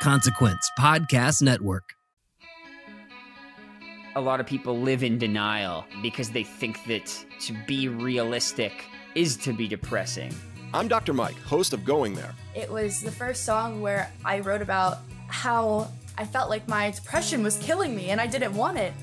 Consequence Podcast Network. A lot of people live in denial because they think that to be realistic is to be depressing. I'm Dr. Mike, host of Going There. It was the first song where I wrote about how I felt like my depression was killing me and I didn't want it.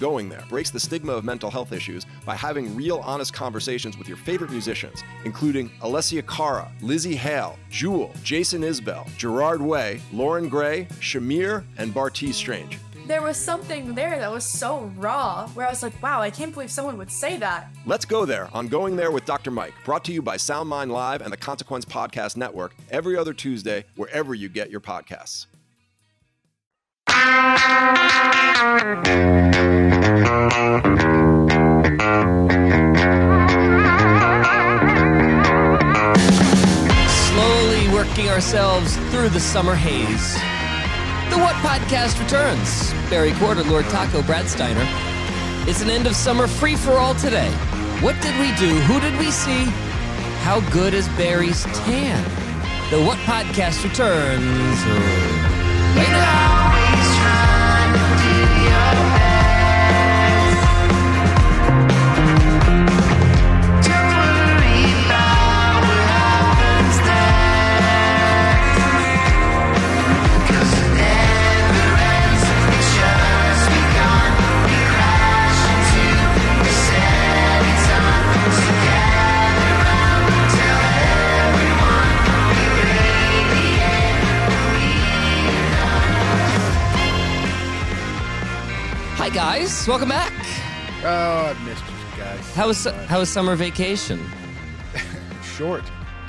Going There breaks the stigma of mental health issues by having real, honest conversations with your favorite musicians, including Alessia Cara, Lizzie Hale, Jewel, Jason Isbell, Gerard Way, Lauren Gray, Shamir, and Bartees Strange. There was something there that was so raw where I was like, wow, I can't believe someone would say that. Let's go there on Going There with Dr. Mike, brought to you by SoundMind Live and the Consequence Podcast Network every other Tuesday, wherever you get your podcasts. Slowly working ourselves through the summer haze. The What Podcast returns. Barry Courter, Lord Taco, Brad Steiner. It's an end of summer free for all today. What did we do? Who did we see? How good is Barry's tan? The What Podcast returns right now. Hi guys, welcome back. Oh, I missed you guys. How was so how was summer vacation? short,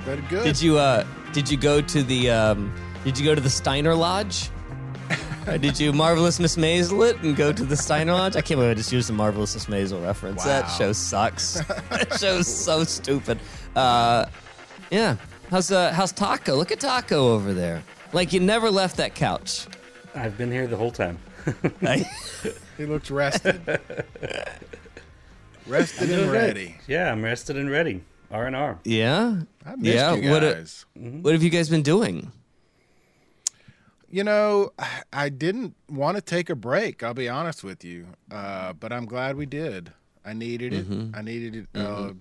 but good. Did you uh did you go to the um did you go to the Steiner Lodge? Or did you marvelous Miss Maisel it and go to the Steiner Lodge? I can't believe I just used a marvelous Miss Maisel reference. That show sucks. that show's so stupid. Uh, yeah. How's uh how's Taco? Look at Taco over there. Like you never left that couch. I've been here the whole time. He looks rested. rested and Doing ready. Yeah, I'm rested and ready. R and R. yeah. I missed Yeah, you what a- guys. What have you guys been doing? You know, I didn't want to take a break. I'll be honest with you, uh, but I'm glad we did. I needed it. Mm-hmm. I needed it. Uh,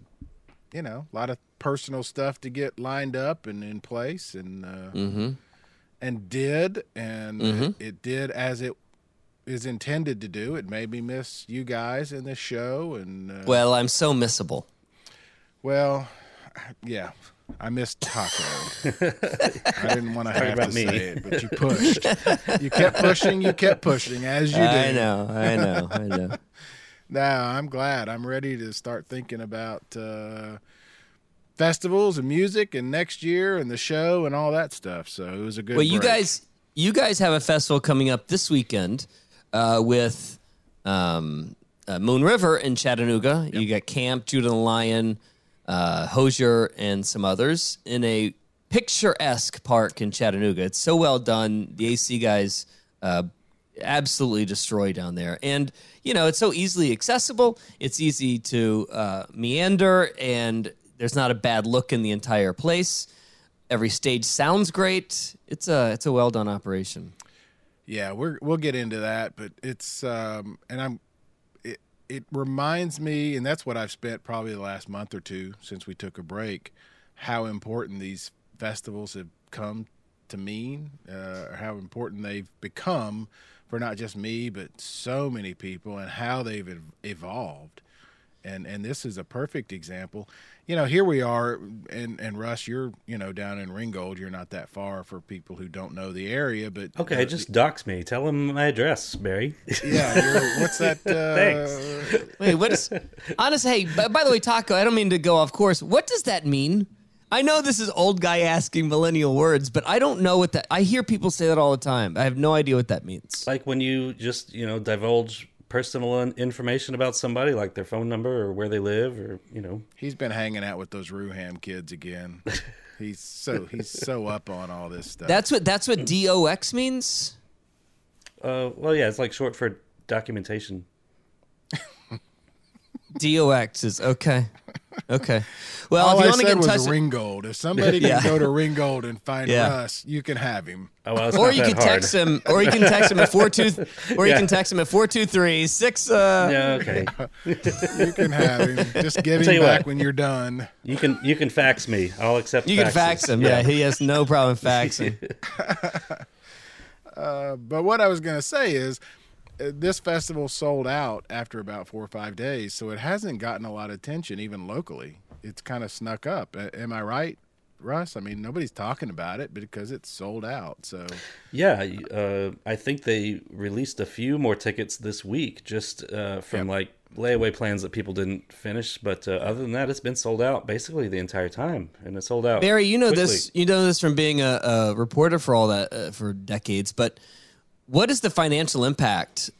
you know, a lot of personal stuff to get lined up and in place, and uh, Mm-hmm. and did, and Mhm. it, it did as it is intended to do. It made me miss you guys in this show, and uh, Well, I'm so missable. Well, yeah, I missed taco. I didn't want to have about to me. say it, but you pushed. You kept pushing. You kept pushing, as you did. I know, I know, I know. Now I'm glad. I'm ready to start thinking about uh, festivals and music, and next year and the show and all that stuff. So it was a good. Well, you guys, you guys have a festival coming up this weekend uh, with um, uh, Moon River in Chattanooga. You got Caamp, Judah the Lion, uh, Hozier, and some others in a picturesque park in Chattanooga. It's so well done. The AC guys uh, absolutely destroy down there, and you know it's so easily accessible. It's easy to uh, meander, and there's not a bad look in the entire place. Every stage sounds great. It's a it's a well done operation. Yeah, we're we'll get into that, but it's um and I'm it it reminds me and that's what I've spent probably the last month or two since we took a break how important these festivals have come to mean uh, or how important they've become for not just me but so many people and how they've ev- evolved. And and this is a perfect example. You know, here we are and and Russ, you're, you know, down in Ringgold, you're not that far for people who don't know the area, but Okay, uh, just dox me. Tell him my address, Barry. yeah, you're, what's that? Uh, Thanks. Wait, what is honest? Hey, by, by the way, Taco, I don't mean to go off course. What does that mean? I know this is old guy asking millennial words, but I don't know what that. I hear people say that all the time. I have no idea what that means. like when you just you know divulge personal information about somebody, like their phone number or where they live, or you know. He's been hanging out with those Ruham kids again. He's so he's so up on all this stuff. That's what that's what DOX means. Uh, well, yeah, it's like short for documentation. DOX is okay. Okay. Well, All if you I want to get said in was touch, Ringgold. If somebody Yeah. can go to Ringgold and find Yeah. Russ, you can have him. Oh, well, it's or you can hard. text him, or you can text him at four two, or you Yeah. can text him at four two three six. Uh, Yeah, okay. You can have him. Just give Tell him back what. when you're done. You can you can fax me. I'll accept. You can fax him. Yeah, he has no problem faxing. But what I was going to say is, uh, this festival sold out after about four or five days, so it hasn't gotten a lot of attention even locally. It's kind of snuck up. Am I right, Russ? I mean, nobody's talking about it because it's sold out. So Yeah, uh, I think they released a few more tickets this week, just uh, from like layaway plans that people didn't finish. But uh, other than that, it's been sold out basically the entire time, and it sold out. Barry, you know quickly. this. You know this from being a, a reporter for all that uh, for decades. But what is the financial impact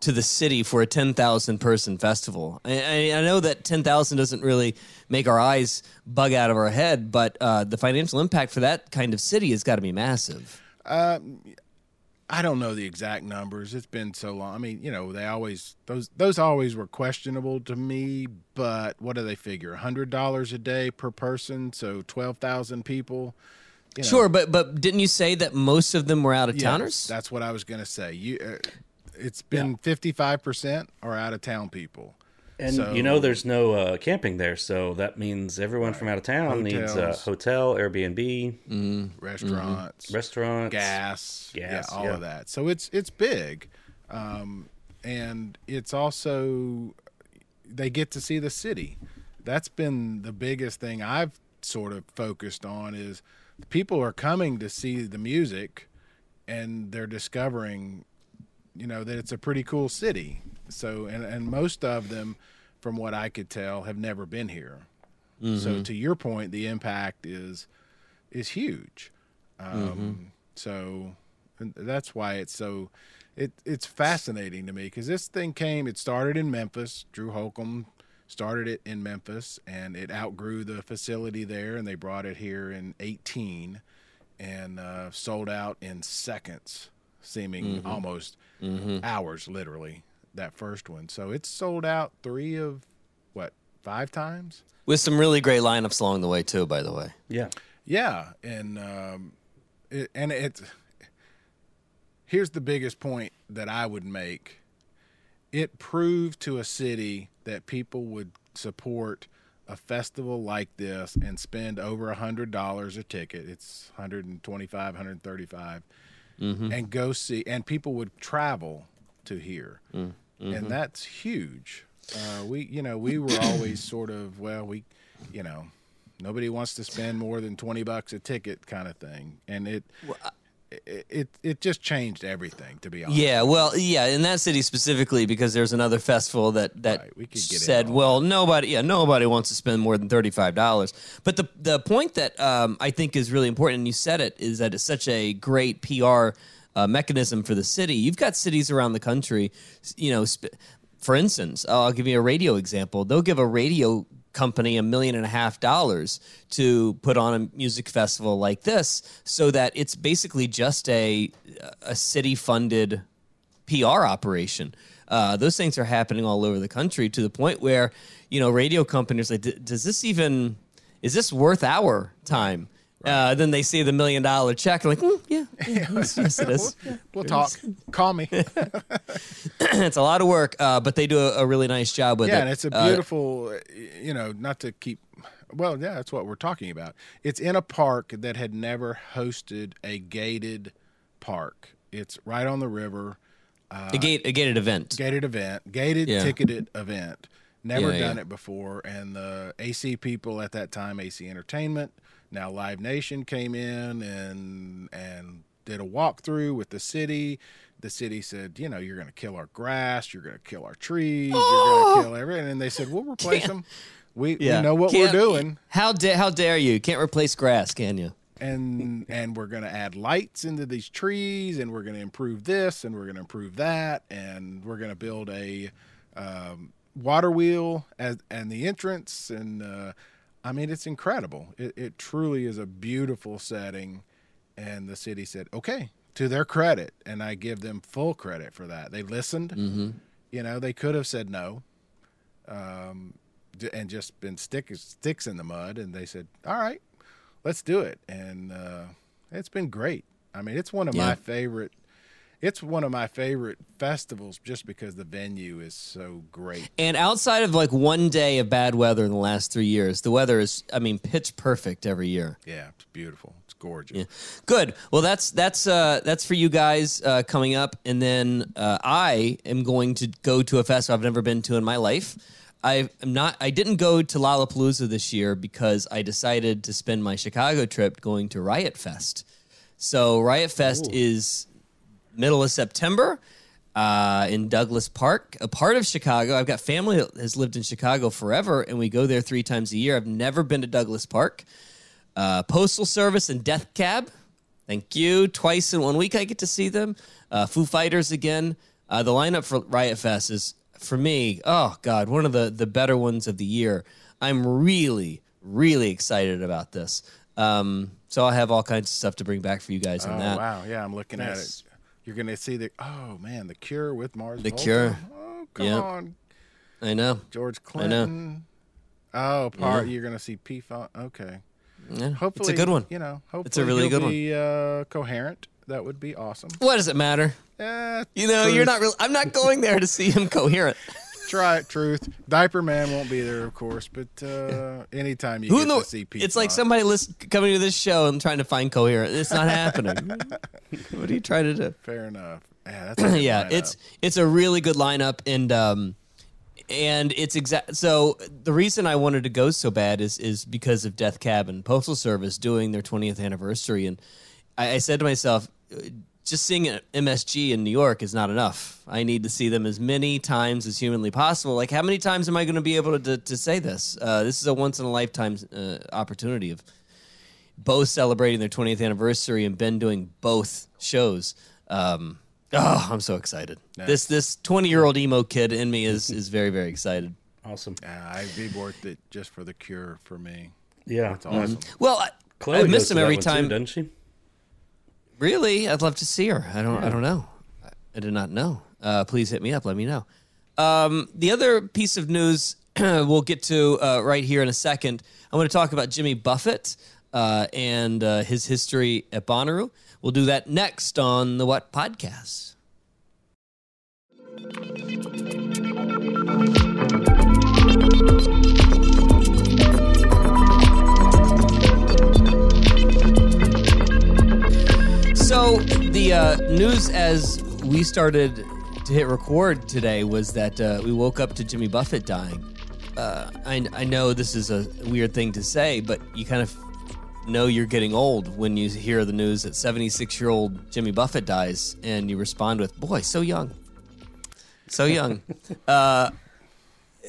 to the city for a ten thousand person festival? I, I, know that ten thousand doesn't really make our eyes bug out of our head, but uh, the financial impact for that kind of city has got to be massive. I don't know the exact numbers. It's been so long. I mean, you know, they always those those always were questionable to me. But what do they figure? hundred dollars a day per person, so twelve thousand people. You know, Sure, but but didn't you say that most of them were out of Yes, towners? That's what I was going to say. You, uh, it's been fifty five percent are out of town people. And So- you know, there's no uh, camping there, so that means everyone from out of town needs a hotel, Airbnb, Restaurants, restaurants, gas, Gas, yeah, all yeah. of that. So it's it's big, um, and it's also they get to see the city. That's been the biggest thing I've sort of focused on is people are coming to see the music, and they're discovering, you know, that it's a pretty cool city. So and and most of them, from what I could tell, have never been here. So to your point, the impact is is huge. Um, So and that's why it's so it it's fascinating to me because this thing came. It started in Memphis. Drew Holcomb started it in Memphis, and it outgrew the facility there, and they brought it here in 18, and uh, sold out in seconds, seeming almost hours, literally. That first one, so it's sold out three of what five times. With some really great lineups along the way too, by the way. Yeah, Yeah, and um, it, and it's here's the biggest point that I would make. It proved to a city that people would support a festival like this and spend over a hundred dollars a ticket. It's 125, 135, mm-hmm. and go see. And people would travel to here, mm, and mm-hmm. that's huge. Uh, we, you know, we were always sort of well, we, you know, nobody wants to spend more than 20 bucks a ticket kind of thing and it it, it it just changed everything to be honest Yeah, well, yeah, in that city specifically because there's another festival that that Right, we said, well, nobody, yeah, nobody wants to spend more than thirty five dollars. But the the point that um, I think is really important, and you said it, is that it's such a great PR uh, mechanism for the city. You've got cities around the country, you know. Sp- for instance, I'll give you a radio example. They'll give a radio company a million and a half dollars to put on a music festival like this so that it's basically just a a city funded PR operation. Uh, those things are happening all over the country to the point where you know radio companies like, "D- does this even is this worth our time? Uh, then they see the million dollar check and like, "Mm, yeah, yeah yes, it is. we'll talk call me it's a lot of work, uh, but they do a, a really nice job with it. yeah and it's a Uh, beautiful uh, you know not to keep well yeah that's what we're talking about it's in a park that had never hosted a gated park it's right on the river a gate a gated event. gated event, gated Yeah. ticketed event. Never Yeah, done yeah. it before. And the AC people at that time, AC Entertainment, now Live Nation came in and and did a walkthrough with the city. The city said, you know, you're going to kill our grass, you're going to kill our trees, you're going to kill everything. And they said, we'll replace them. We, we know what we're doing. How da- how dare you? Can't replace grass, can you? and and we're going to add lights into these trees and we're going to improve this and we're going to improve that and we're going to build a um, water wheel as and the entrance and uh, I mean it's incredible. It, it truly is a beautiful setting, and the city said okay to their credit, and I give them full credit for that. They listened. You know they could have said no, um, and just been stick sticks in the mud, and they said, "All right, let's do it," and uh, it's been great. I mean, it's one of Yeah. my favorite. It's one of my favorite festivals just because the venue is so great. And outside of like one day of bad weather in the last three years, the weather is, I mean, pitch perfect every year. Yeah, it's beautiful. It's gorgeous. Yeah. Good. Well, that's that's uh, that's for you guys uh, coming up, and then uh, I am going to go to a festival I've never been to in my life. I am not. I didn't go to Lollapalooza this year because I decided to spend my Chicago trip going to Riot Fest. So Riot Fest is middle of September uh, in Douglas Park, a part of Chicago. I've got family that has lived in Chicago forever, and we go there three times a year. I've never been to Douglas Park. Uh, Postal Service and Death Cab. Thank you. Twice in one week, I get to see them. Uh, Foo Fighters again. Uh, the lineup for Riot Fest is, for me, oh God, one of the, the better ones of the year. I'm really, really excited about this. Um, so I'll have all kinds of stuff to bring back for you guys on Oh that. wow, yeah, I'm looking at Nice. You're gonna see the oh man, the Cure with Mars. The Volta. Cure. Oh come Yeah. on, I know. George Clinton. I know. Oh, part you're gonna see P. Okay, Yeah, hopefully it's a good one. You know, hopefully It's a really good one. be, Uh, coherent. That would be awesome. What does it matter? Eh, You know, truth. you're not real. I'm not going there to see him coherent. Try it, truth. Diaper Man won't be there, of course, but uh, anytime you Who get the? see It's like somebody listen, coming to this show and trying to find coherent. It's not happening. what are you trying to do? Fair enough. Yeah, that's a good yeah, lineup. it's it's a really good lineup, and um, and it's exact. So the reason I wanted to go so bad is is because of Death Cab and Postal Service doing their 20th anniversary, and I, I said to myself, just seeing an MSG in New York is not enough. I need to see them as many times as humanly possible. Like, how many times am I going to be able to to, to say this? Uh, this is a once in a lifetime uh, opportunity of both celebrating their 20th anniversary and Ben doing both shows. Um, oh, I'm so excited. This this 20 year old emo kid in me is is very very excited. Awesome. Yeah, I'd be worth it just for the Cure for me. Yeah. That's awesome. Well, I, Chloe I goes miss him every one too, time. doesn't she? Really, I'd love to see her. I don't I don't know. I did not know. Uh, please hit me up. Let me know. Um, the other piece of news we'll get to uh, right here in a second. I want to talk about Jimmy Buffett uh, and uh, his history at Bonnaroo. We'll do that next on the What Podcast. So the uh, news as we started to hit record today was that uh, we woke up to Jimmy Buffett dying. Uh, I, I know this is a weird thing to say, but you kind of know you're getting old when you hear the news that 76 year old Jimmy Buffett dies, and you respond with, "Boy, so young, so young." uh,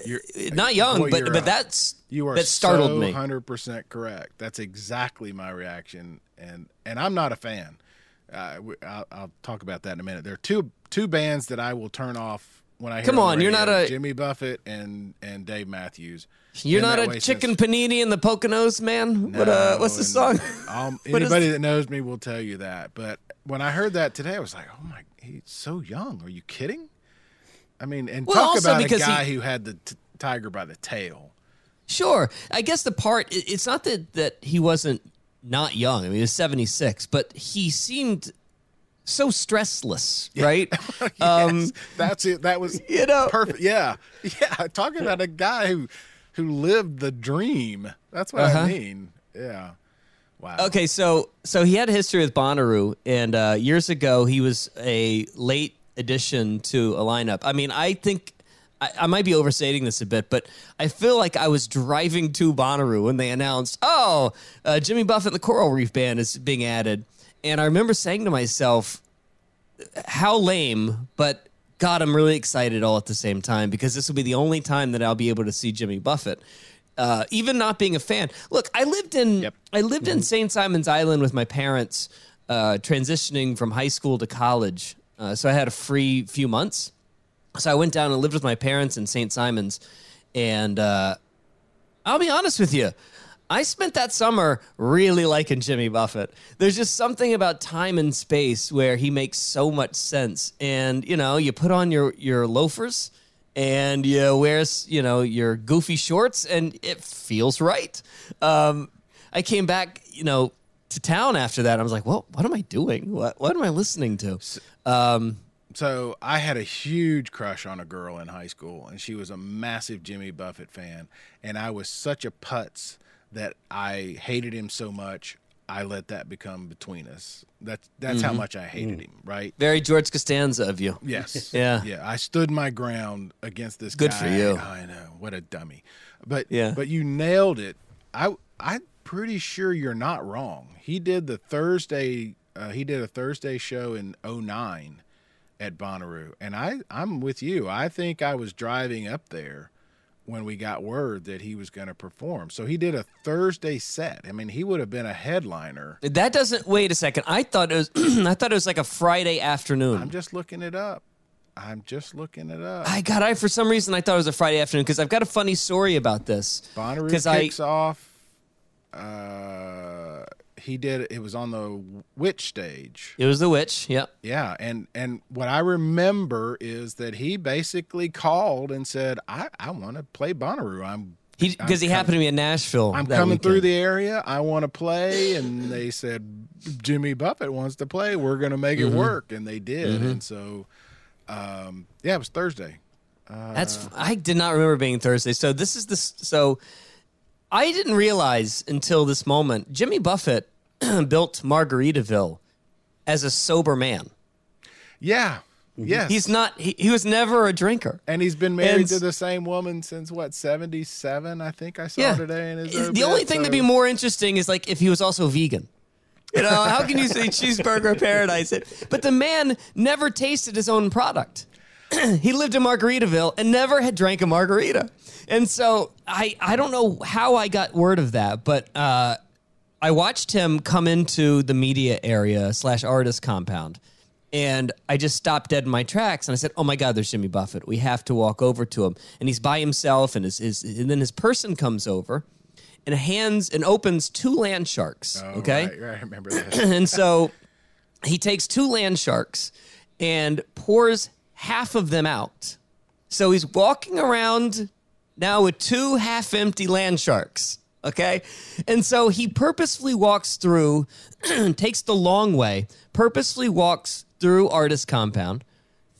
You're, not young, but but that's You are that startled so me. Hundred percent correct. That's exactly my reaction, and and I'm not a fan. Uh, I'll, I'll talk about that in a minute. There are two two bands that I will turn off when I hear Come on, the you're not a- Jimmy Buffett and and Dave Matthews. You're Been not a chicken since- panini in the Poconos, man. what uh, what's the song? Um, What is- anybody that knows me will tell you that. But when I heard that today, I was like, "Oh my, he's so young. Are you kidding?" I mean, and Well, talk about a guy he- who had the t- tiger by the tail. Sure. I guess the part it's not that that he wasn't not young. I mean, he was 76, but he seemed so stressless, right? Um, that's it. That was you know- perfect. Yeah, yeah. Talking about a guy who who lived the dream. That's what Uh-huh. I mean. Yeah. Wow. Okay, so so he had a history with Bonnaroo, and uh, years ago he was a late addition to a lineup. I mean, I think I, I might be overstating this a bit, but I feel like I was driving to Bonnaroo when they announced, "Oh, uh, Jimmy Buffett and the Coral Reefer Band is being added," and I remember saying to myself, "How lame!" But God, I'm really excited all at the same time because this will be the only time that I'll be able to see Jimmy Buffett. Uh, even not being a fan. Look, I lived in Yep. I lived in St. Simon's Island with my parents, uh, transitioning from high school to college. Uh, so I had a free few months. So I went down and lived with my parents in St. Simon's, and uh, I'll be honest with you. I spent that summer really liking Jimmy Buffett. There's just something about time and space where he makes so much sense. And, you know, you put on your, your loafers and you wear you know your goofy shorts, and it feels right. Um, I came back, you know, to town after that. I was like, well, what am I doing? What what am I listening to? Um, So I had a huge crush on a girl in high school, and she was a massive Jimmy Buffett fan. And I was such a putz that I hated him so much. I let that become between us. That's that's Mm-hmm. how much I hated him. Right? very George Costanza of you. Yes. Yeah. Yeah. I stood my ground against this Good guy. for you. I know. What a dummy. But Yeah. but you nailed it. I I'm pretty sure you're not wrong. He did the Thursday uh, he did a Thursday show in 09 at Bonnaroo. And I I'm with you. I think I was driving up there when we got word that he was going to perform. So he did a Thursday set. I mean, he would have been a headliner. That doesn't. Wait a second. I thought it was. I thought it was like a Friday afternoon. I'm just looking it up. I'm just looking it up. I got. I for some reason I thought it was a Friday afternoon because I've got a funny story about this. Bonnaroo 'Cause I- kicks off. Uh, he did. It was on the Which stage. It was the Which. Yep. Yeah, and and what I remember is that he basically called and said, "I I want to play Bonnaroo. I'm He because he happened to be in Nashville. I'm coming through the area. I want to play." And they said, "Jimmy Buffett wants to play. We're going to make Mm-hmm. it work." And they did. And so, um, yeah, it was Thursday. That's. I did not remember being Thursday. So this is this. So I didn't realize until this moment Jimmy Buffett built Margaritaville as a sober man. Yeah. Yes. He's not. He, he was never a drinker. And he's been married And- to the same woman since what seventy seven? I think I saw Yeah. today in his. The obit, only thing that'd be more interesting is like if he was also vegan. You know, how can you say cheeseburger paradise? It, but the man never tasted his own product. he lived in Margaritaville and never had drank a margarita. And so I I don't know how I got word of that, but uh, I watched him come into the media area slash artist compound. And I just stopped dead in my tracks and I said, Oh my God, there's Jimmy Buffett. We have to walk over to him. And he's by himself, and his, his and then his person comes over and hands and opens two land sharks. Oh, okay. right, right, I remember that. and so he takes two land sharks and pours half of them out. So he's walking around now with two half empty land sharks. Okay. And so he purposefully walks through, takes the long way, purposefully walks through Artist Compound,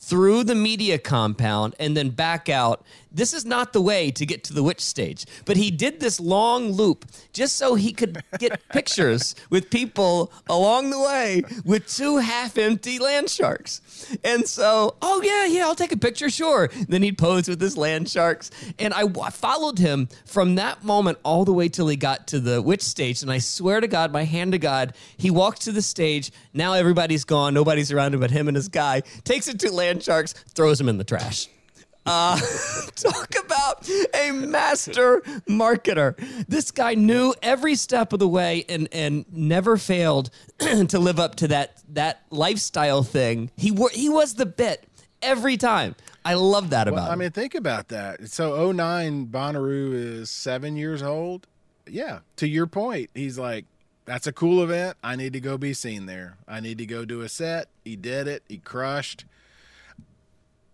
through the media compound, and then back out. This is not the way to get to the Which stage. But he did this long loop just so he could get pictures with people along the way with two half empty land sharks. And so, oh, yeah, yeah, I'll take a picture, sure. Then he'd pose with his land sharks. And I w- followed him from that moment all the way till he got to the Which stage. And I swear to God, my hand to God, he walks to the stage. Now everybody's gone. Nobody's around him but him and his guy. Takes it to land sharks, throws him in the trash. Uh, talk about a master marketer. This guy knew every step of the way and and never failed to live up to that that lifestyle thing. He he was the bit every time. I love that about Well, I mean, think about that. So 09 Bonnaroo is seven years old. Yeah. To your point, he's like, that's a cool event. I need to go be seen there. I need to go do a set. He did it. He crushed.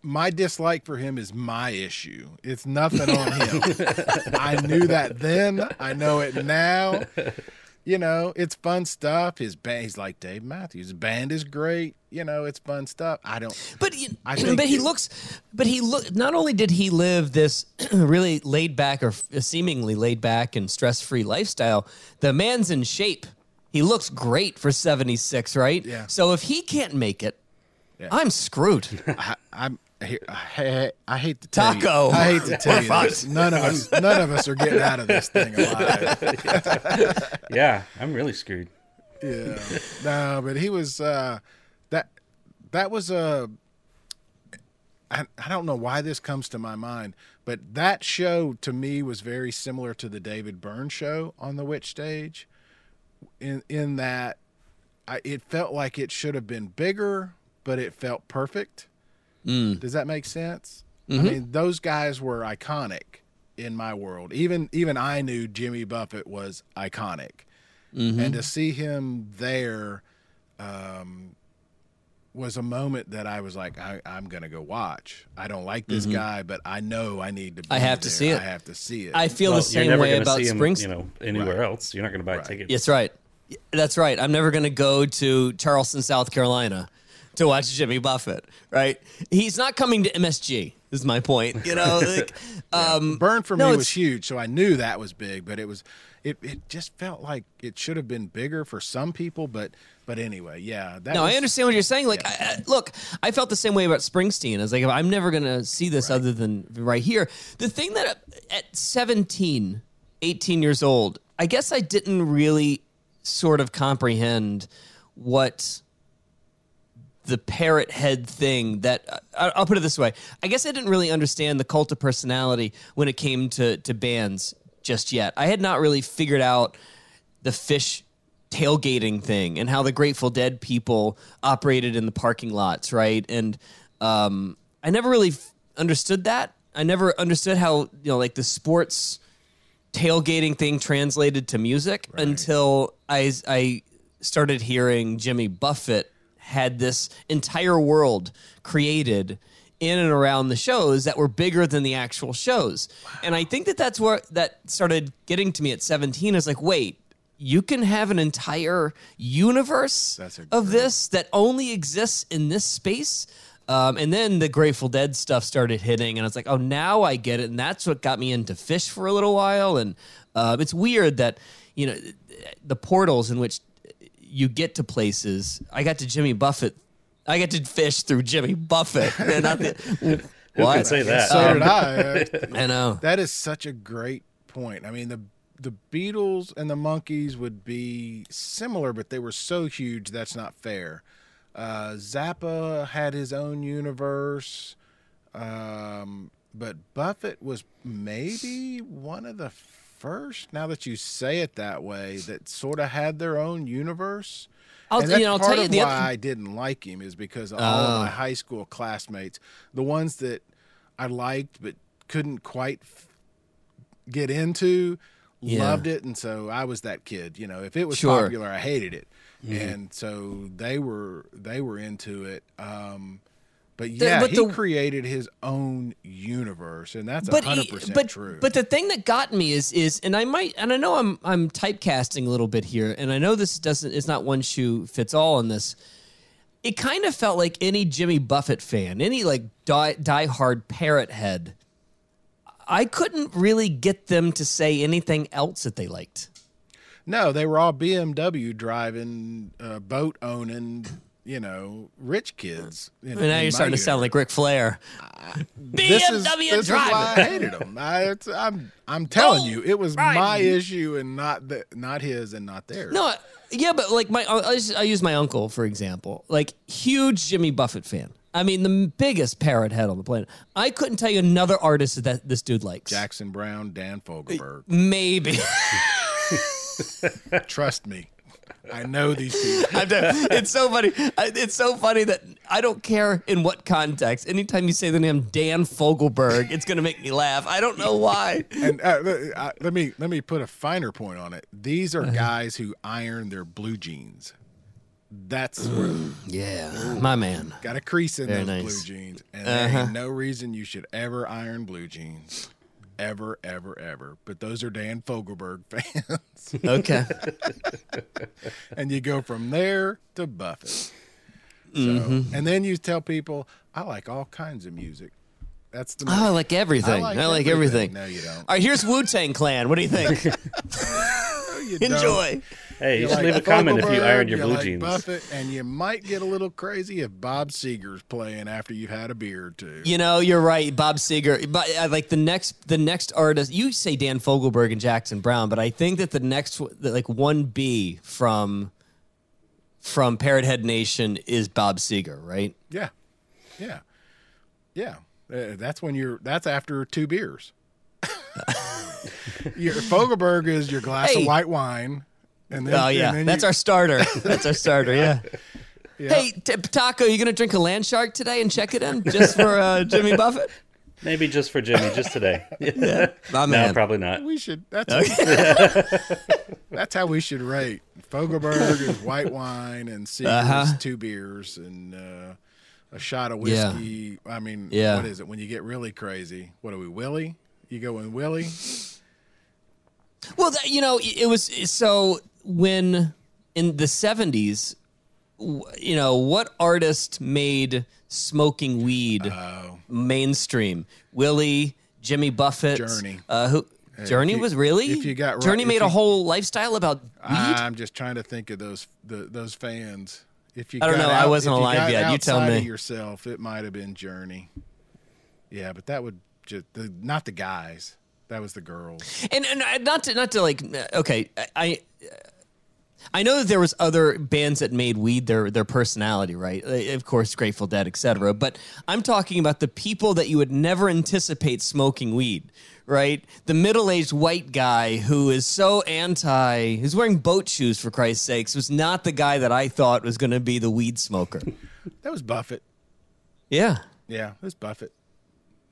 My dislike for him is my issue. It's nothing on him. I knew that then. I know it now. You know, it's fun stuff. His band, he's like Dave Matthews. His band is great. You know, it's fun stuff. I don't. But you, I think but he it- looks. But he look. Not only did he live this really laid back or seemingly laid back and stress free lifestyle, the man's in shape. He looks great for seventy six, right? Yeah. So if he can't make it, Yeah. I'm screwed. I, I'm. I, I, I hate to tell Taco. you. I hate to tell We're you this. None of us. None of us are getting out of this thing alive. Yeah, I'm really screwed. Yeah. No, but he was. Uh, that. That was a. I, I don't know why this comes to my mind, but that show to me was very similar to the David Byrne show on the Which stage, in in that, I, it felt like it should have been bigger, but it felt perfect. Does that make sense? I mean, those guys were iconic in my world. Even even I knew Jimmy Buffett was iconic, and to see him there, um, was a moment that I was like, I, I'm gonna go watch. I don't like this guy, but I know I need to. Be Mm-hmm. I have to see it. I have to see it. I feel Well, the same you're never way gonna about see him, Springs. you know, anywhere else. You're not going to buy tickets. That's right. That's right. I'm never going to go to Charleston, South Carolina to watch Jimmy Buffett, right? He's not coming to MSG, is my point. You know, like, um, Burn for no, me was huge, so I knew that was big, but it was it, it just felt like it should have been bigger for some people, but but anyway, yeah. That No, was, I understand what you're saying. Like, I, I, look, I felt the same way about Springsteen. I was like, I'm never going to see this other than right here. The thing that at 17, 18 years old, I guess I didn't really sort of comprehend what the parrot head thing that I- I'll put it this way. I guess I didn't really understand the cult of personality when it came to to bands just yet. I had not really figured out the Phish tailgating thing and how the Grateful Dead people operated in the parking lots, right? And um, I never really f- understood that. I never understood how you know like the sports tailgating thing translated to music until I I started hearing Jimmy Buffett had this entire world created in and around the shows that were bigger than the actual shows. And I think that that's where that started getting to me at 17 is like, wait, you can have an entire universe of this that only exists in this space. Um, and then the Grateful Dead stuff started hitting, and I was like, "Oh, now I get it." And that's what got me into Phish for a little while. And uh, it's weird that you know the portals in which you get to places. I got to Jimmy Buffett. I got to Phish through Jimmy Buffett. And not the, Who what? can say that? So Um, did I. I know. That is such a great point. I mean, the the Beatles and the Monkees would be similar, but they were so huge that's not fair. Uh, Zappa had his own universe, um, but Buffett was maybe one of the first. Now that you say it that way, that sort of had their own universe. I'll, and that's you know, part tell you of the why other, I didn't like him is because all Oh. of my high school classmates, the ones that I liked but couldn't quite f- get into, Yeah. loved it, and so I was that kid. You know, if it was Sure. popular, I hated it, and so they were they were into it. Um, but yeah, but he the- created his own universe, and that's but hundred he- percent but true. but the thing that got me is is and I might and I know I'm I'm typecasting a little bit here and I know this doesn't it's not one shoe fits all in this. It kind of felt like any Jimmy Buffett fan, any like die diehard parrot head. I couldn't really get them to say anything else that they liked. no, they were all BMW driving, uh, boat owning. You know, rich kids. In, now you're starting to sound like Ric Flair. this is, BMW this is why I hated him. I, it's, I'm I'm telling you, it was my issue and not the, not his and not theirs. No, yeah, but like my, I I use my uncle for example. Like huge Jimmy Buffett fan. I mean, the biggest parrot head on the planet. I couldn't tell you another artist that this dude likes. Jackson Browne, Dan Fogelberg. Maybe. Trust me, I know these people. It's so funny. It's so funny that I don't care in what context. Anytime you say the name Dan Fogelberg, it's going to make me laugh. I don't know why. And uh, let- uh, let me let me put a finer point on it. These Uh-huh. are guys who iron their blue jeans. That's where Yeah, my man. got a crease in Very those nice. blue jeans, and there Uh-huh. ain't no reason you should ever iron blue jeans, ever, ever, ever. But those are Dan Fogelberg fans, Okay. and you go from there to Buffett. So, Mm-hmm. and then you tell people, I like all kinds of music. That's the Oh, I like everything. I like, everything. No, you don't. All right, here's Wu Tang Clan. What do you think? No, you don't. Enjoy. Hey, you You should like leave a comment if you Fogelberg, ironed your blue like jeans. Buffett, and you might get a little crazy if Bob Seger's playing after you've had a beer or two. You know, you're right, Bob Seger. But uh, like the next, the next artist, you say Dan Fogelberg and Jackson Browne, but I think that the next, like one B from from Parrot Head Nation is Bob Seger, right? Yeah, yeah, yeah. Uh, that's when you're. That's after two beers. your Fogelberg is your glass Hey. of white wine, and then Oh and yeah, then that's you- our starter. That's our starter. Yeah. yeah. Hey, T- Taco, you gonna drink a land shark today and check it in just for uh, Jimmy Buffett? Maybe just for Jimmy, just today. My no, man. probably not. we should. That's that's how we should rate Fogelberg is white wine, and Seger Uh-huh. two beers and uh, a shot of Yeah. whiskey. I mean, Yeah. what is it when you get really crazy? What are we, Willie? You go in Willie? Well, you know, it was so when in the 70s, you know, what artist made smoking weed Oh. mainstream? Willie, Jimmy Buffett, Journey. Uh, who Journey you- was really? if you got Journey made a you- whole lifestyle about weed. I'm just trying to think of those the, those fans. If you I don't know. I wasn't if you alive yet. You tell me. Yourself, it might have been Journey. Yeah, but that would just the, not the guys. That was the girls. and and not to not to like okay I I know that there was other bands that made weed their their personality right Uh, of course Grateful Dead etc but I'm talking about the people that you would never anticipate smoking weed right the middle-aged white guy who is so anti who's wearing boat shoes for Christ's sakes was not the guy that I thought was going to be the weed smoker That was Buffett. yeah Yeah, it was Buffett.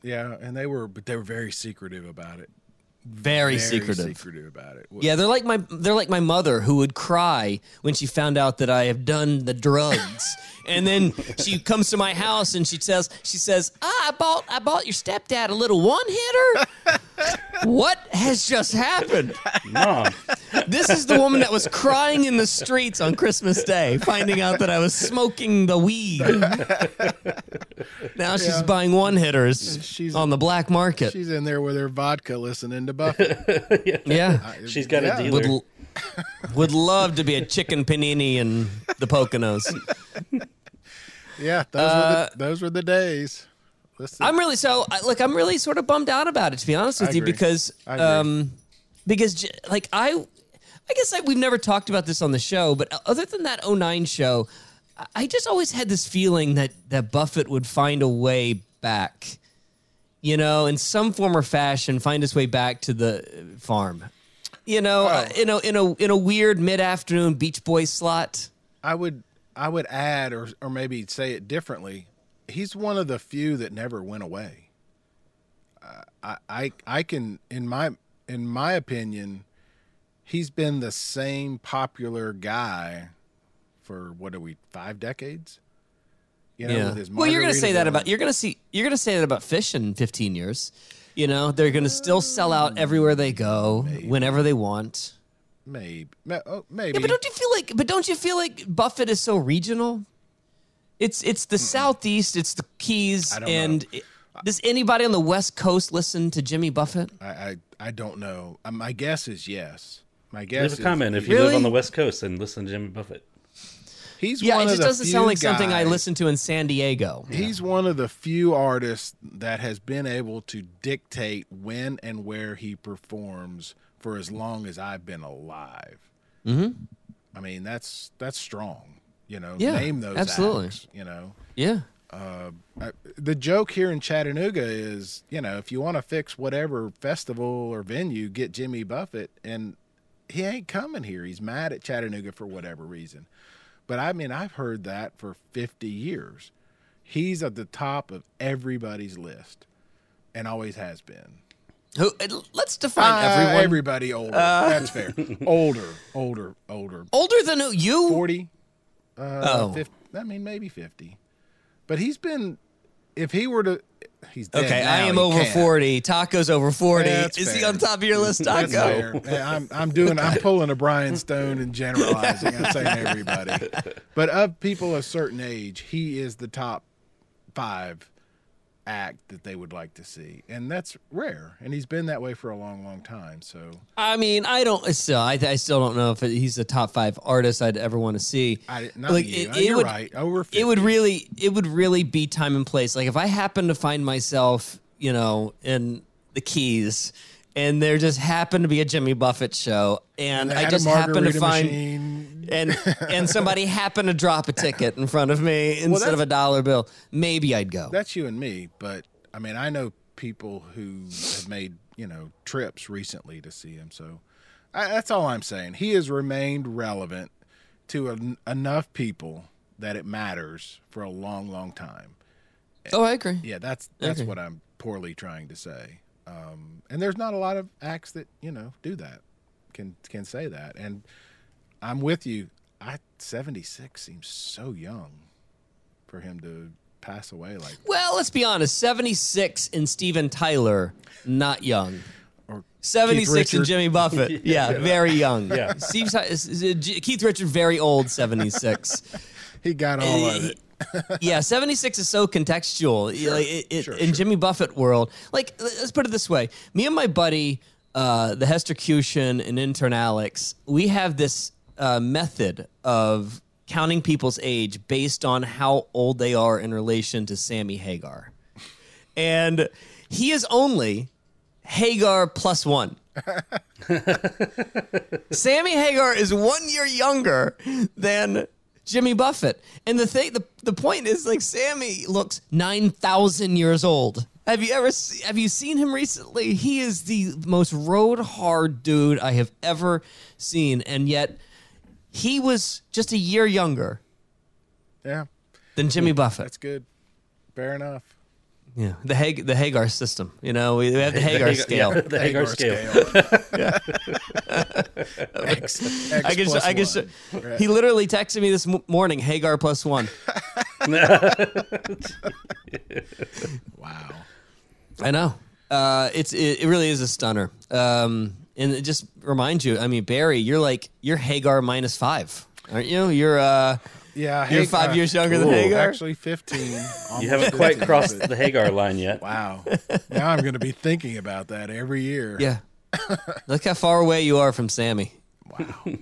Yeah, and they were, but they were very secretive about it. very, Very secretive secretive about it. Yeah, they're like my they're like my mother who would cry when she found out that I have done the drugs. and then she comes to my house and she says she says, ah, "I bought I bought your stepdad a little one hitter." what has just happened? Mom, This is the woman that was crying in the streets on Christmas Day, finding out that I was smoking the weed. now she's Yeah. buying one hitters She's- on the black market. She's in there with her vodka listening to Buffett. yeah. she's got Yeah. a dealer. would l- would love to be a chicken panini in the Poconos. yeah, those, were the, uh, those were the days. Listen, I'm really so I- look. I'm really sort of bummed out about it to be honest with you because um because like I I guess like we've never talked about this on the show, but other than that 09 show, I- just always had this feeling that that Buffett would find a way back. You know, in some form or fashion, find his way back to the farm. You know, uh, Oh. in a in a in a weird mid afternoon Beach Boys slot. I would I would add or or maybe say it differently. He's one of the few that never went away. Uh, I I I can in my in my opinion, he's been the same popular guy for what are we five decades? You know, with his Well, you're going to say that about you're going to see you're going to say that about Phish in 15 years. You know, they're going to still sell out everywhere they go, whenever they want. maybe oh, maybe. Yeah, but don't you feel like but don't you feel like Buffett is so regional? It's it's the southeast, it's the Keys I don't and it- does anybody on the West Coast listen to Jimmy Buffett? I, I I don't know. Uh, my guess is yes. My guess Leave is a comment if he- you live on the West Coast and listen to Jimmy Buffett. he's Yeah, one it of just the doesn't few sound like something I listen to in San Diego. He's one of the few artists that has been able to dictate when and where he performs for as long as I've been alive. Mm-hmm. I mean, that's that's strong. You know, Yeah, name those absolutely. acts, you know, Yeah. Uh, I, the joke here in Chattanooga is, you know, if you want to fix whatever festival or venue, get Jimmy Buffett, and he ain't coming here. He's mad at Chattanooga for whatever reason. But I mean, I've heard that for 50 years. He's at the top of everybody's list, and always has been. Who uh, let's define Uh, everyone. Everybody older. Uh, That's fair. older, older, older. Older than who? You? 40 uh Oh. 50, i mean maybe 50 but he's been if he were to he's dead Okay, now, I am he over can't. 40. Taco's over 40. That's Is he on top of your list, That's Taco? fair. Yeah, I'm I'm doing I'm pulling a Brian Stone and generalizing. I'm saying everybody, but of people a certain age, he is the top five act that they would like to see, and that's rare. And he's been that way for a long, long time. So I mean, I don't still. I, I still don't know if he's a top five artist I'd ever want to see. I not you. Uh, you're would, right. Over 50. It would really, it would really be time and place. Like if I happen to find myself, you know, in the Keys, and there just happened to be a Jimmy Buffett show, and They I just happened to find. machine. And and somebody happened to drop a ticket in front of me instead of a dollar bill. Maybe I'd go. That's you and me, but I mean, I know people who have made you know trips recently to see him. So I, that's all I'm saying. He has remained relevant to en- enough people that it matters for a long, long time. oh, I agree. Yeah, that's that's what I'm poorly trying to say. Um, and there's not a lot of acts that you know do that can can say that. And I'm with you. I 76 seems so young for him to pass away like Well, let's be honest. 76 and Steven Tyler, not young. or 76 and Richard. Jimmy Buffett. Yeah, very young. Yeah. Steve Keith Richard, very old, 76. he got all of it. Yeah, 76 is so contextual. Know, Like, it, it- sure, in sure. Jimmy Buffett world, like let's put it this way: me and my buddy, uh, the Hestercution and intern Alex, we have this uh, method of counting people's age based on how old they are in relation to Sammy Hagar, and he is only Hagar plus one. Sammy Hagar is one year younger than Jimmy Buffett. And the thing, the, the point is, like, Sammy looks 9,000 years old. Have you ever have you seen him recently? He is the most road hard dude I have ever seen, and yet he was just a year younger Yeah, than Jimmy Buffett. that's good. Fair enough. Yeah, the Hag, the Hagar system. You know, we, we have the Hagar scale. Yeah, the Hagar scale. X, X I can, I can. Right. He literally texted me this morning. Hagar plus one. Wow. I know. Uh, it's it, it really is a stunner. Um, and it just reminds you. I mean, Barry, you're like you're Hagar minus five, aren't you? You're uh, Yeah, you're Hagar- five years younger than Ooh. Hagar. Actually, 15. You haven't quite crossed but- the Hagar line yet. Wow. Now I'm going to be thinking about that every year. yeah. Look how far away you are from Sammy. Wow.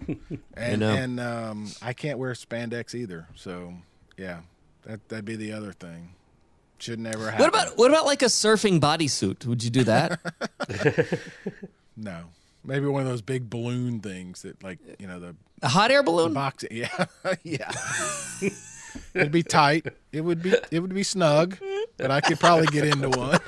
And, know. and um, I can't wear spandex either. So, yeah, that, that'd be the other thing. Should never happen. What about what about like a surfing bodysuit? Would you do that? No. Maybe one of those big balloon things that, like, you know, the a hot air balloon? box. Yeah. yeah. It'd be tight. It would be, it would be snug, but I could probably get into one.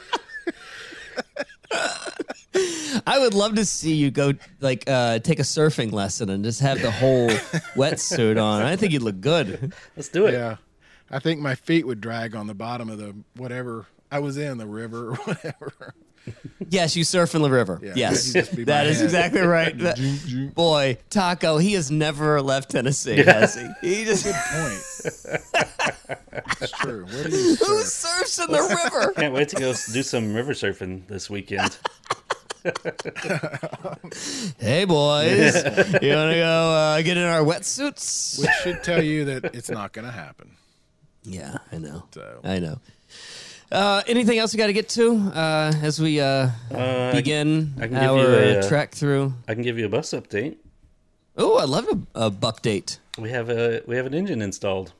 I would love to see you go like uh, take a surfing lesson and just have the whole wetsuit on. I think you'd look good. Let's do it. Yeah. I think my feet would drag on the bottom of the whatever I was in, the river or whatever. Yes, you surf in the river. Yeah, yes, that'd just be that my is head. exactly right. That- Zoom, zoom. boy, Taco, he has never left Tennessee, has he? He just Point. It's true. Where do you who surf? surfs in the river? Can't wait to go do some river surfing this weekend. hey, boys, you want to go uh, get in our wetsuits? Which should tell you that it's not going to happen. Yeah, I know. So. I know. Uh, anything else we got to get to uh, as we uh, Uh, begin I can give our you a, uh, uh, through? I can give you a bus update. Oh, I love a, a update. We have a we have an engine installed.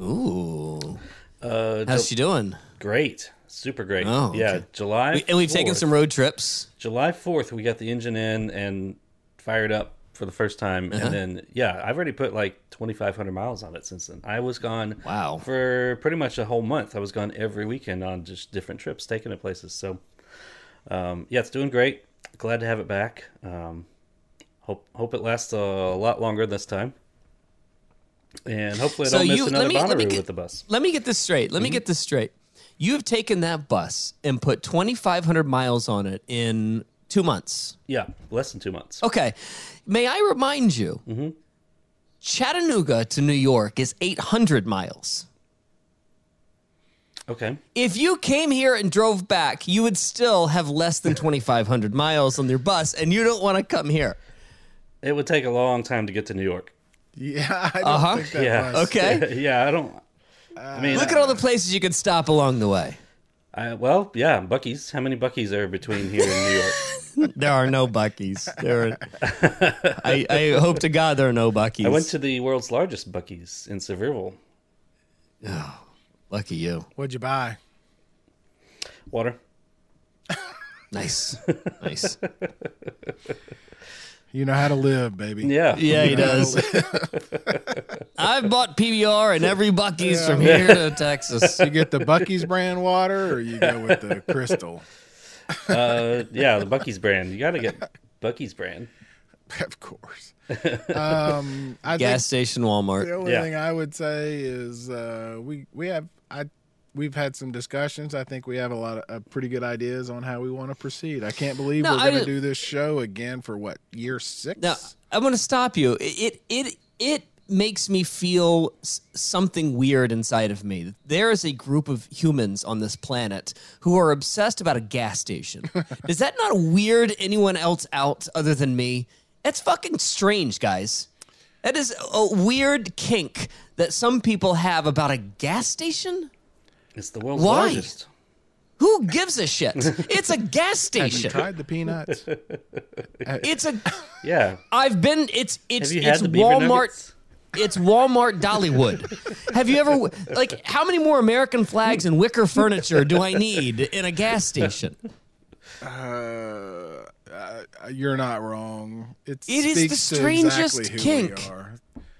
Ooh, Uh, how's she doing? great, super great. Oh, yeah, okay. July. We- and we've taken some road trips. July fourth. We got the engine in and fired up for the first time, Uh-huh. and then yeah, I've already put like twenty five hundred miles on it since then. I was gone. Wow. For pretty much a whole month, I was gone every weekend on just different trips, taking it places. So, um, yeah, it's doing great. Glad to have it back. Um, hope hope it lasts a lot longer this time. And hopefully I don't miss you- another me- Bonnaroo get- with the bus. Let me get this straight. Let me Mm-hmm. get this straight. You have taken that bus and put 2,500 miles on it in two months. Yeah, less than two months. Okay. May I remind you, Mm-hmm. Chattanooga to New York is 800 miles. Okay. If you came here and drove back, you would still have less than 2,500 miles on your bus, and you don't want to come here. It would take a long time to get to New York. Yeah, I don't Uh-huh. think that Yeah. was. Okay? yeah, I don't. I mean, Look at all the places you could stop along the way. I, well, yeah, Buc-ee's. How many Buc-ee's are between here and New York? There are no Buc-ee's. There are, I, I hope to God there are no Buc-ee's. I went to the world's largest Buc-ee's in Sevierville. Oh, lucky you. What'd you buy? Water. Nice. Nice. You know how to live, baby. Yeah. Yeah, he You know does. I've bought PBR and every Buc-ee's from here to Texas. You get the Buc-ee's brand water, or you go with the Crystal. Uh, yeah, the Buc-ee's brand. You got to get Buc-ee's brand. of course. Um, I Gas station Walmart. the only Yeah. thing I would say is uh, we we have I we've had some discussions. I think we have a lot of uh, pretty good ideas on how we want to proceed. I can't believe No, we're going to do this show again for what year six? Now, I'm going to stop you. It it it makes me feel something weird inside of me. There is a group of humans on this planet who are obsessed about a gas station. Does that not weird anyone else out other than me? That's fucking strange, guys. That is a weird kink that some people have about a gas station. It's the world's Why? largest. Who gives a shit? It's a gas Have you station. tried the peanuts? It's a. Yeah. I've been. It's it's Have you had it's the beaver Walmart. nuggets? It's Walmart Dollywood. Have you ever like how many more American flags and wicker furniture do I need in a gas station? Uh, uh, you're not wrong. It, It is the speaks to strangest exactly who kink. Are.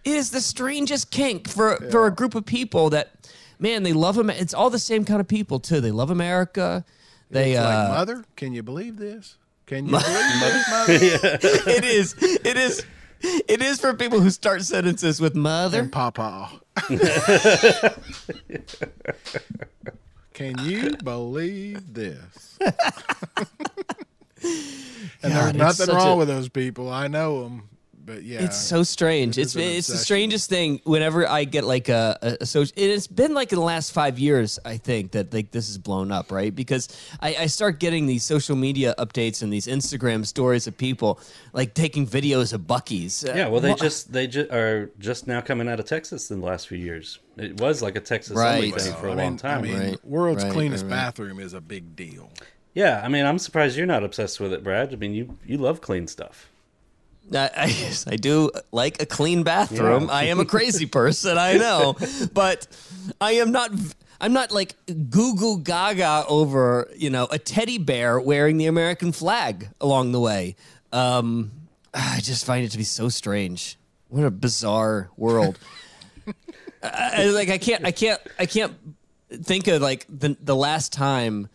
It is the strangest kink for for a group of people that man they love them. It's all the same kind of people too. They love America. They It's uh, like mother. Can you believe this? Can you believe this, mother? it is it is it is for people who start sentences with mother. and papa. Can you believe this? and God, there's nothing wrong a- with those people. I know them, but yeah, It's so strange. It's an it's the strangest thing. Whenever I get like a, a, a social, it's been like in the last five years. I think that like this is blown up, right? Because I, I start getting these social media updates and these Instagram stories of people like taking videos of Buc-ee's. Uh, Yeah, well, they wha- just they ju- are just now coming out of Texas in the last few years. It was like a Texas only Right. thing for a I long mean, time. I mean, Right, world's right, cleanest right, right. bathroom is a big deal. yeah, I mean, I'm surprised you're not obsessed with it, Brad. I mean, you you love clean stuff. I, I, I do like a clean bathroom. I am a crazy person, I know, but I am not. I'm not like goo goo gaga over you know a teddy bear wearing the American flag along the way. Um, I just find it to be so strange. What a bizarre world. I, I- like I can't I can't I can't think of like the the last time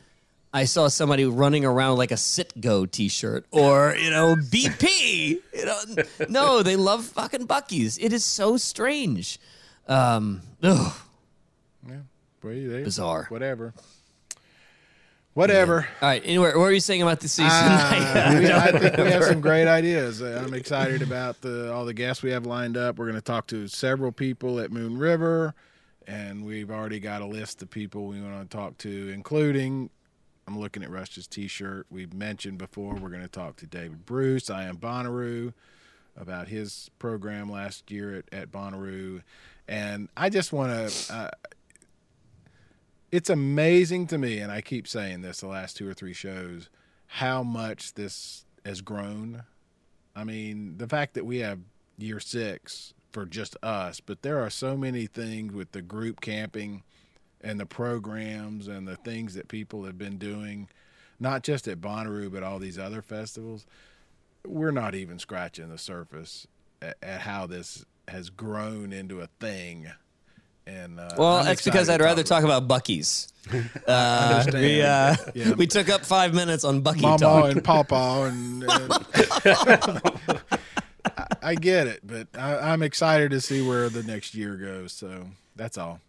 I saw somebody running around like a Citgo T-shirt or you know BP. You know, no, they love fucking Buc-ee's. It is so strange. Um, ugh, Well, they- Bizarre. Whatever. Whatever. all right. Anyway, what were you saying about the season? Ah, we- I think we have some great ideas. Uh, I'm excited about the all the guests we have lined up. We're going to talk to several people at Moon River, and we've already got a list of people we want to talk to, including. I'm looking at Rush's T-shirt. We've mentioned before. We're going to talk to David Bruce. I am Bonnaroo about his program last year at, at Bonnaroo, and I just want to. Uh, it's amazing to me, and I keep saying this the last two or three shows, how much this has grown. I mean, the fact that we have year six for just us, but there are so many things with the group camping and the programs and the things that people have been doing, not just at Bonnaroo, but all these other festivals. We're not even scratching the surface at, at how this has grown into a thing. And uh, well, I'm that's because I'd rather talk it. about Buc-ee's. Uh, we uh, Yeah. we took up five minutes on Bucky Mama talk. and Papa, and, and I, I get it, but I, I'm excited to see where the next year goes. So that's all.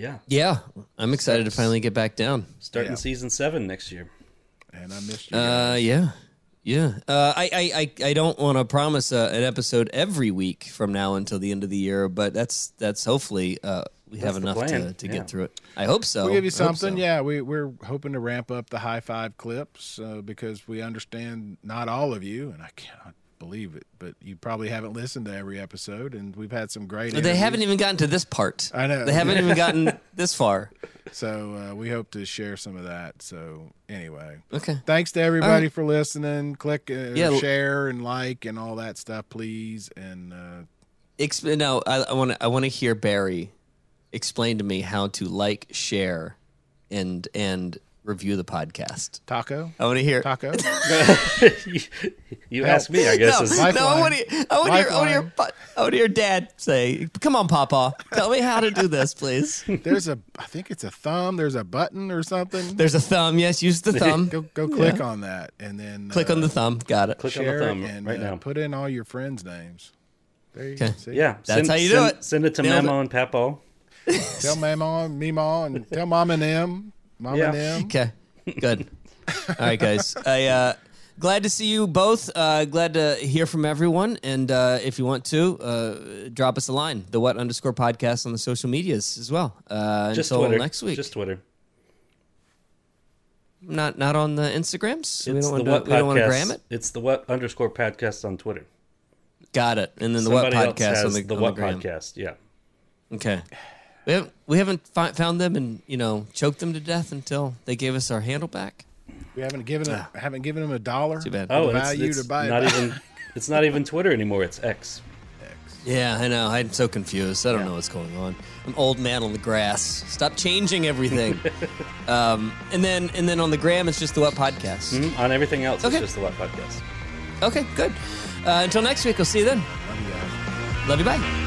Yeah, Yeah, I'm excited to finally get back down. starting Yeah. season seven next year. And I missed you. Uh, guys. yeah, yeah. Uh, I, I, I, I don't want to promise a, an episode every week from now until the end of the year, but that's that's hopefully uh, we have That's the enough plan, to, to yeah. get through it. I hope so. We'll give you something. so. Yeah, we, we're hoping to ramp up the high five clips uh, because we understand not all of you, and I cannot believe it, but you probably haven't listened to every episode, and we've had some great. They haven't even gotten to this part. I know. They haven't even gotten this far. So uh, we hope to share some of that. So anyway, Okay. thanks to everybody right. for listening. Click, uh, Yeah, share, and like, and all that stuff, please. And uh, Exp- no, I want to. I want to hear Barry explain to me how to like, share, and and review the podcast. taco, I want to hear. taco. you you asked me, I guess. No, is- no, I Lifeline. want to. I want to hear. I want to hear. pa- I want to hear Dad say, "Come on, Papa, tell me how to do this, please." There's a, I think it's a thumb. There's a button or something. There's a thumb. Yes, use the thumb. Go go click on that, and then Click uh, on the thumb. Got it. Click on share the it thumb and right uh, now. put in all your friends' names. There you Okay. go. See? yeah, That's send, how you do send- it. Send it to Nailed Mamo and Papo. Tell Mama, Mima, and tell Mom and them, Mom Yeah. and them. Okay. Good. All right, guys. I uh, glad to see you both. Uh, glad to hear from everyone. And uh, if you want to, uh, drop us a line. The what underscore podcast on the social medias as well. Uh, Just until Twitter. next week. Just Twitter. not not on the Instagrams. we It's don't want the to. what We don't want to gram it. It's the what underscore podcast on Twitter. Got it. And then the Somebody what else podcast has on the, the on what the gram. podcast. Yeah. Okay. We haven't we haven't fi- found them and you know choked them to death until they gave us our handle back. We haven't given him, haven't given them a dollar. Too bad. Oh, the it's, value it's to buy not back. even. It's not even Twitter anymore. It's X. X. Yeah, I know. I'm so confused. I don't know what's going on. I'm old man on the grass. Stop changing everything. um, and then and then on the gram, it's just the what podcast. Mhm. On everything else, Okay. it's just the what podcast. Okay, good. Uh, until next week, we'll see you then. Love you. Bye.